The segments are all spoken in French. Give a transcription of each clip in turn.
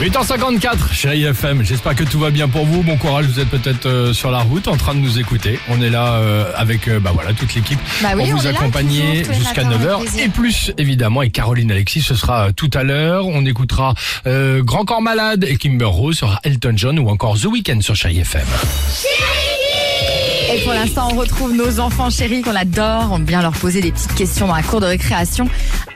8h54, chérie FM, j'espère que tout va bien pour vous. Bon courage, vous êtes peut-être euh, sur la route en train de nous écouter. On est là euh, avec euh, bah voilà toute l'équipe Bah oui, pour vous accompagner jusqu'à matins, avec 9h plaisir. et plus évidemment et Caroline Alexis ce sera euh, tout à l'heure. On écoutera euh, Grand Corps Malade et Kimber Rose sur Elton John ou encore The Weeknd sur chérie FM. Et pour l'instant, on retrouve nos enfants chéris qu'on adore. On aime bien leur poser des petites questions dans la cour de récréation.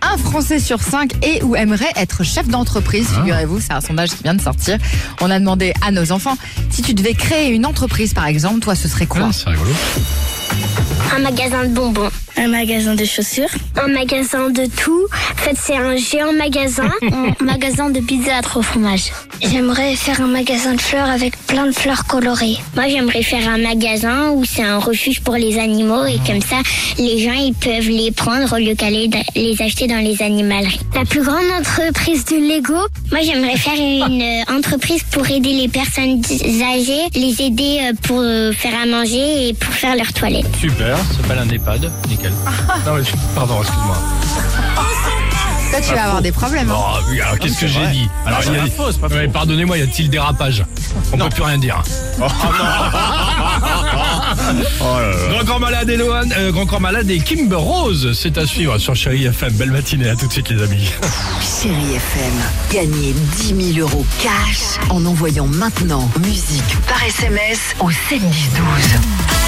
Un Français sur cinq est ou aimerait être chef d'entreprise. Ah. Figurez-vous, c'est un sondage qui vient de sortir. On a demandé à nos enfants si tu devais créer une entreprise, par exemple, toi, ce serait quoi? Ah, c'est rigolo. Un magasin de bonbons. Un magasin de chaussures. Un magasin de tout. En fait, c'est un géant magasin. un magasin de pizza à trois fromages. J'aimerais faire un magasin de fleurs avec plein de fleurs colorées. Moi, j'aimerais faire un magasin où c'est un refuge pour les animaux et comme ça, les gens, ils peuvent les prendre au lieu qu'aller les acheter dans les animaleries. La plus grande entreprise de Lego? Moi, j'aimerais faire une euh, entreprise pour aider les personnes âgées, les aider euh, pour euh, faire à manger et pour faire leurs toilettes. Super, ça s'appelle un EHPAD, nickel. non, mais, pardon, excuse-moi. Toi, tu vas avoir des problèmes. hein. Oh, oui, alors qu'est-ce que j'ai dit Alors, il y a- Ouais, Pardonnez-moi, y a-t-il dérapage On peut plus rien dire. Grand Corps Malade et Lohan, euh, Grand Corps Malade et Kimber Rose, c'est à suivre sur Chérie FM. Belle matinée, à tout de suite les amis. Chérie FM, gagnez 10 000 euros cash en envoyant maintenant musique par SMS au 7 10 12. Alex et Sophie.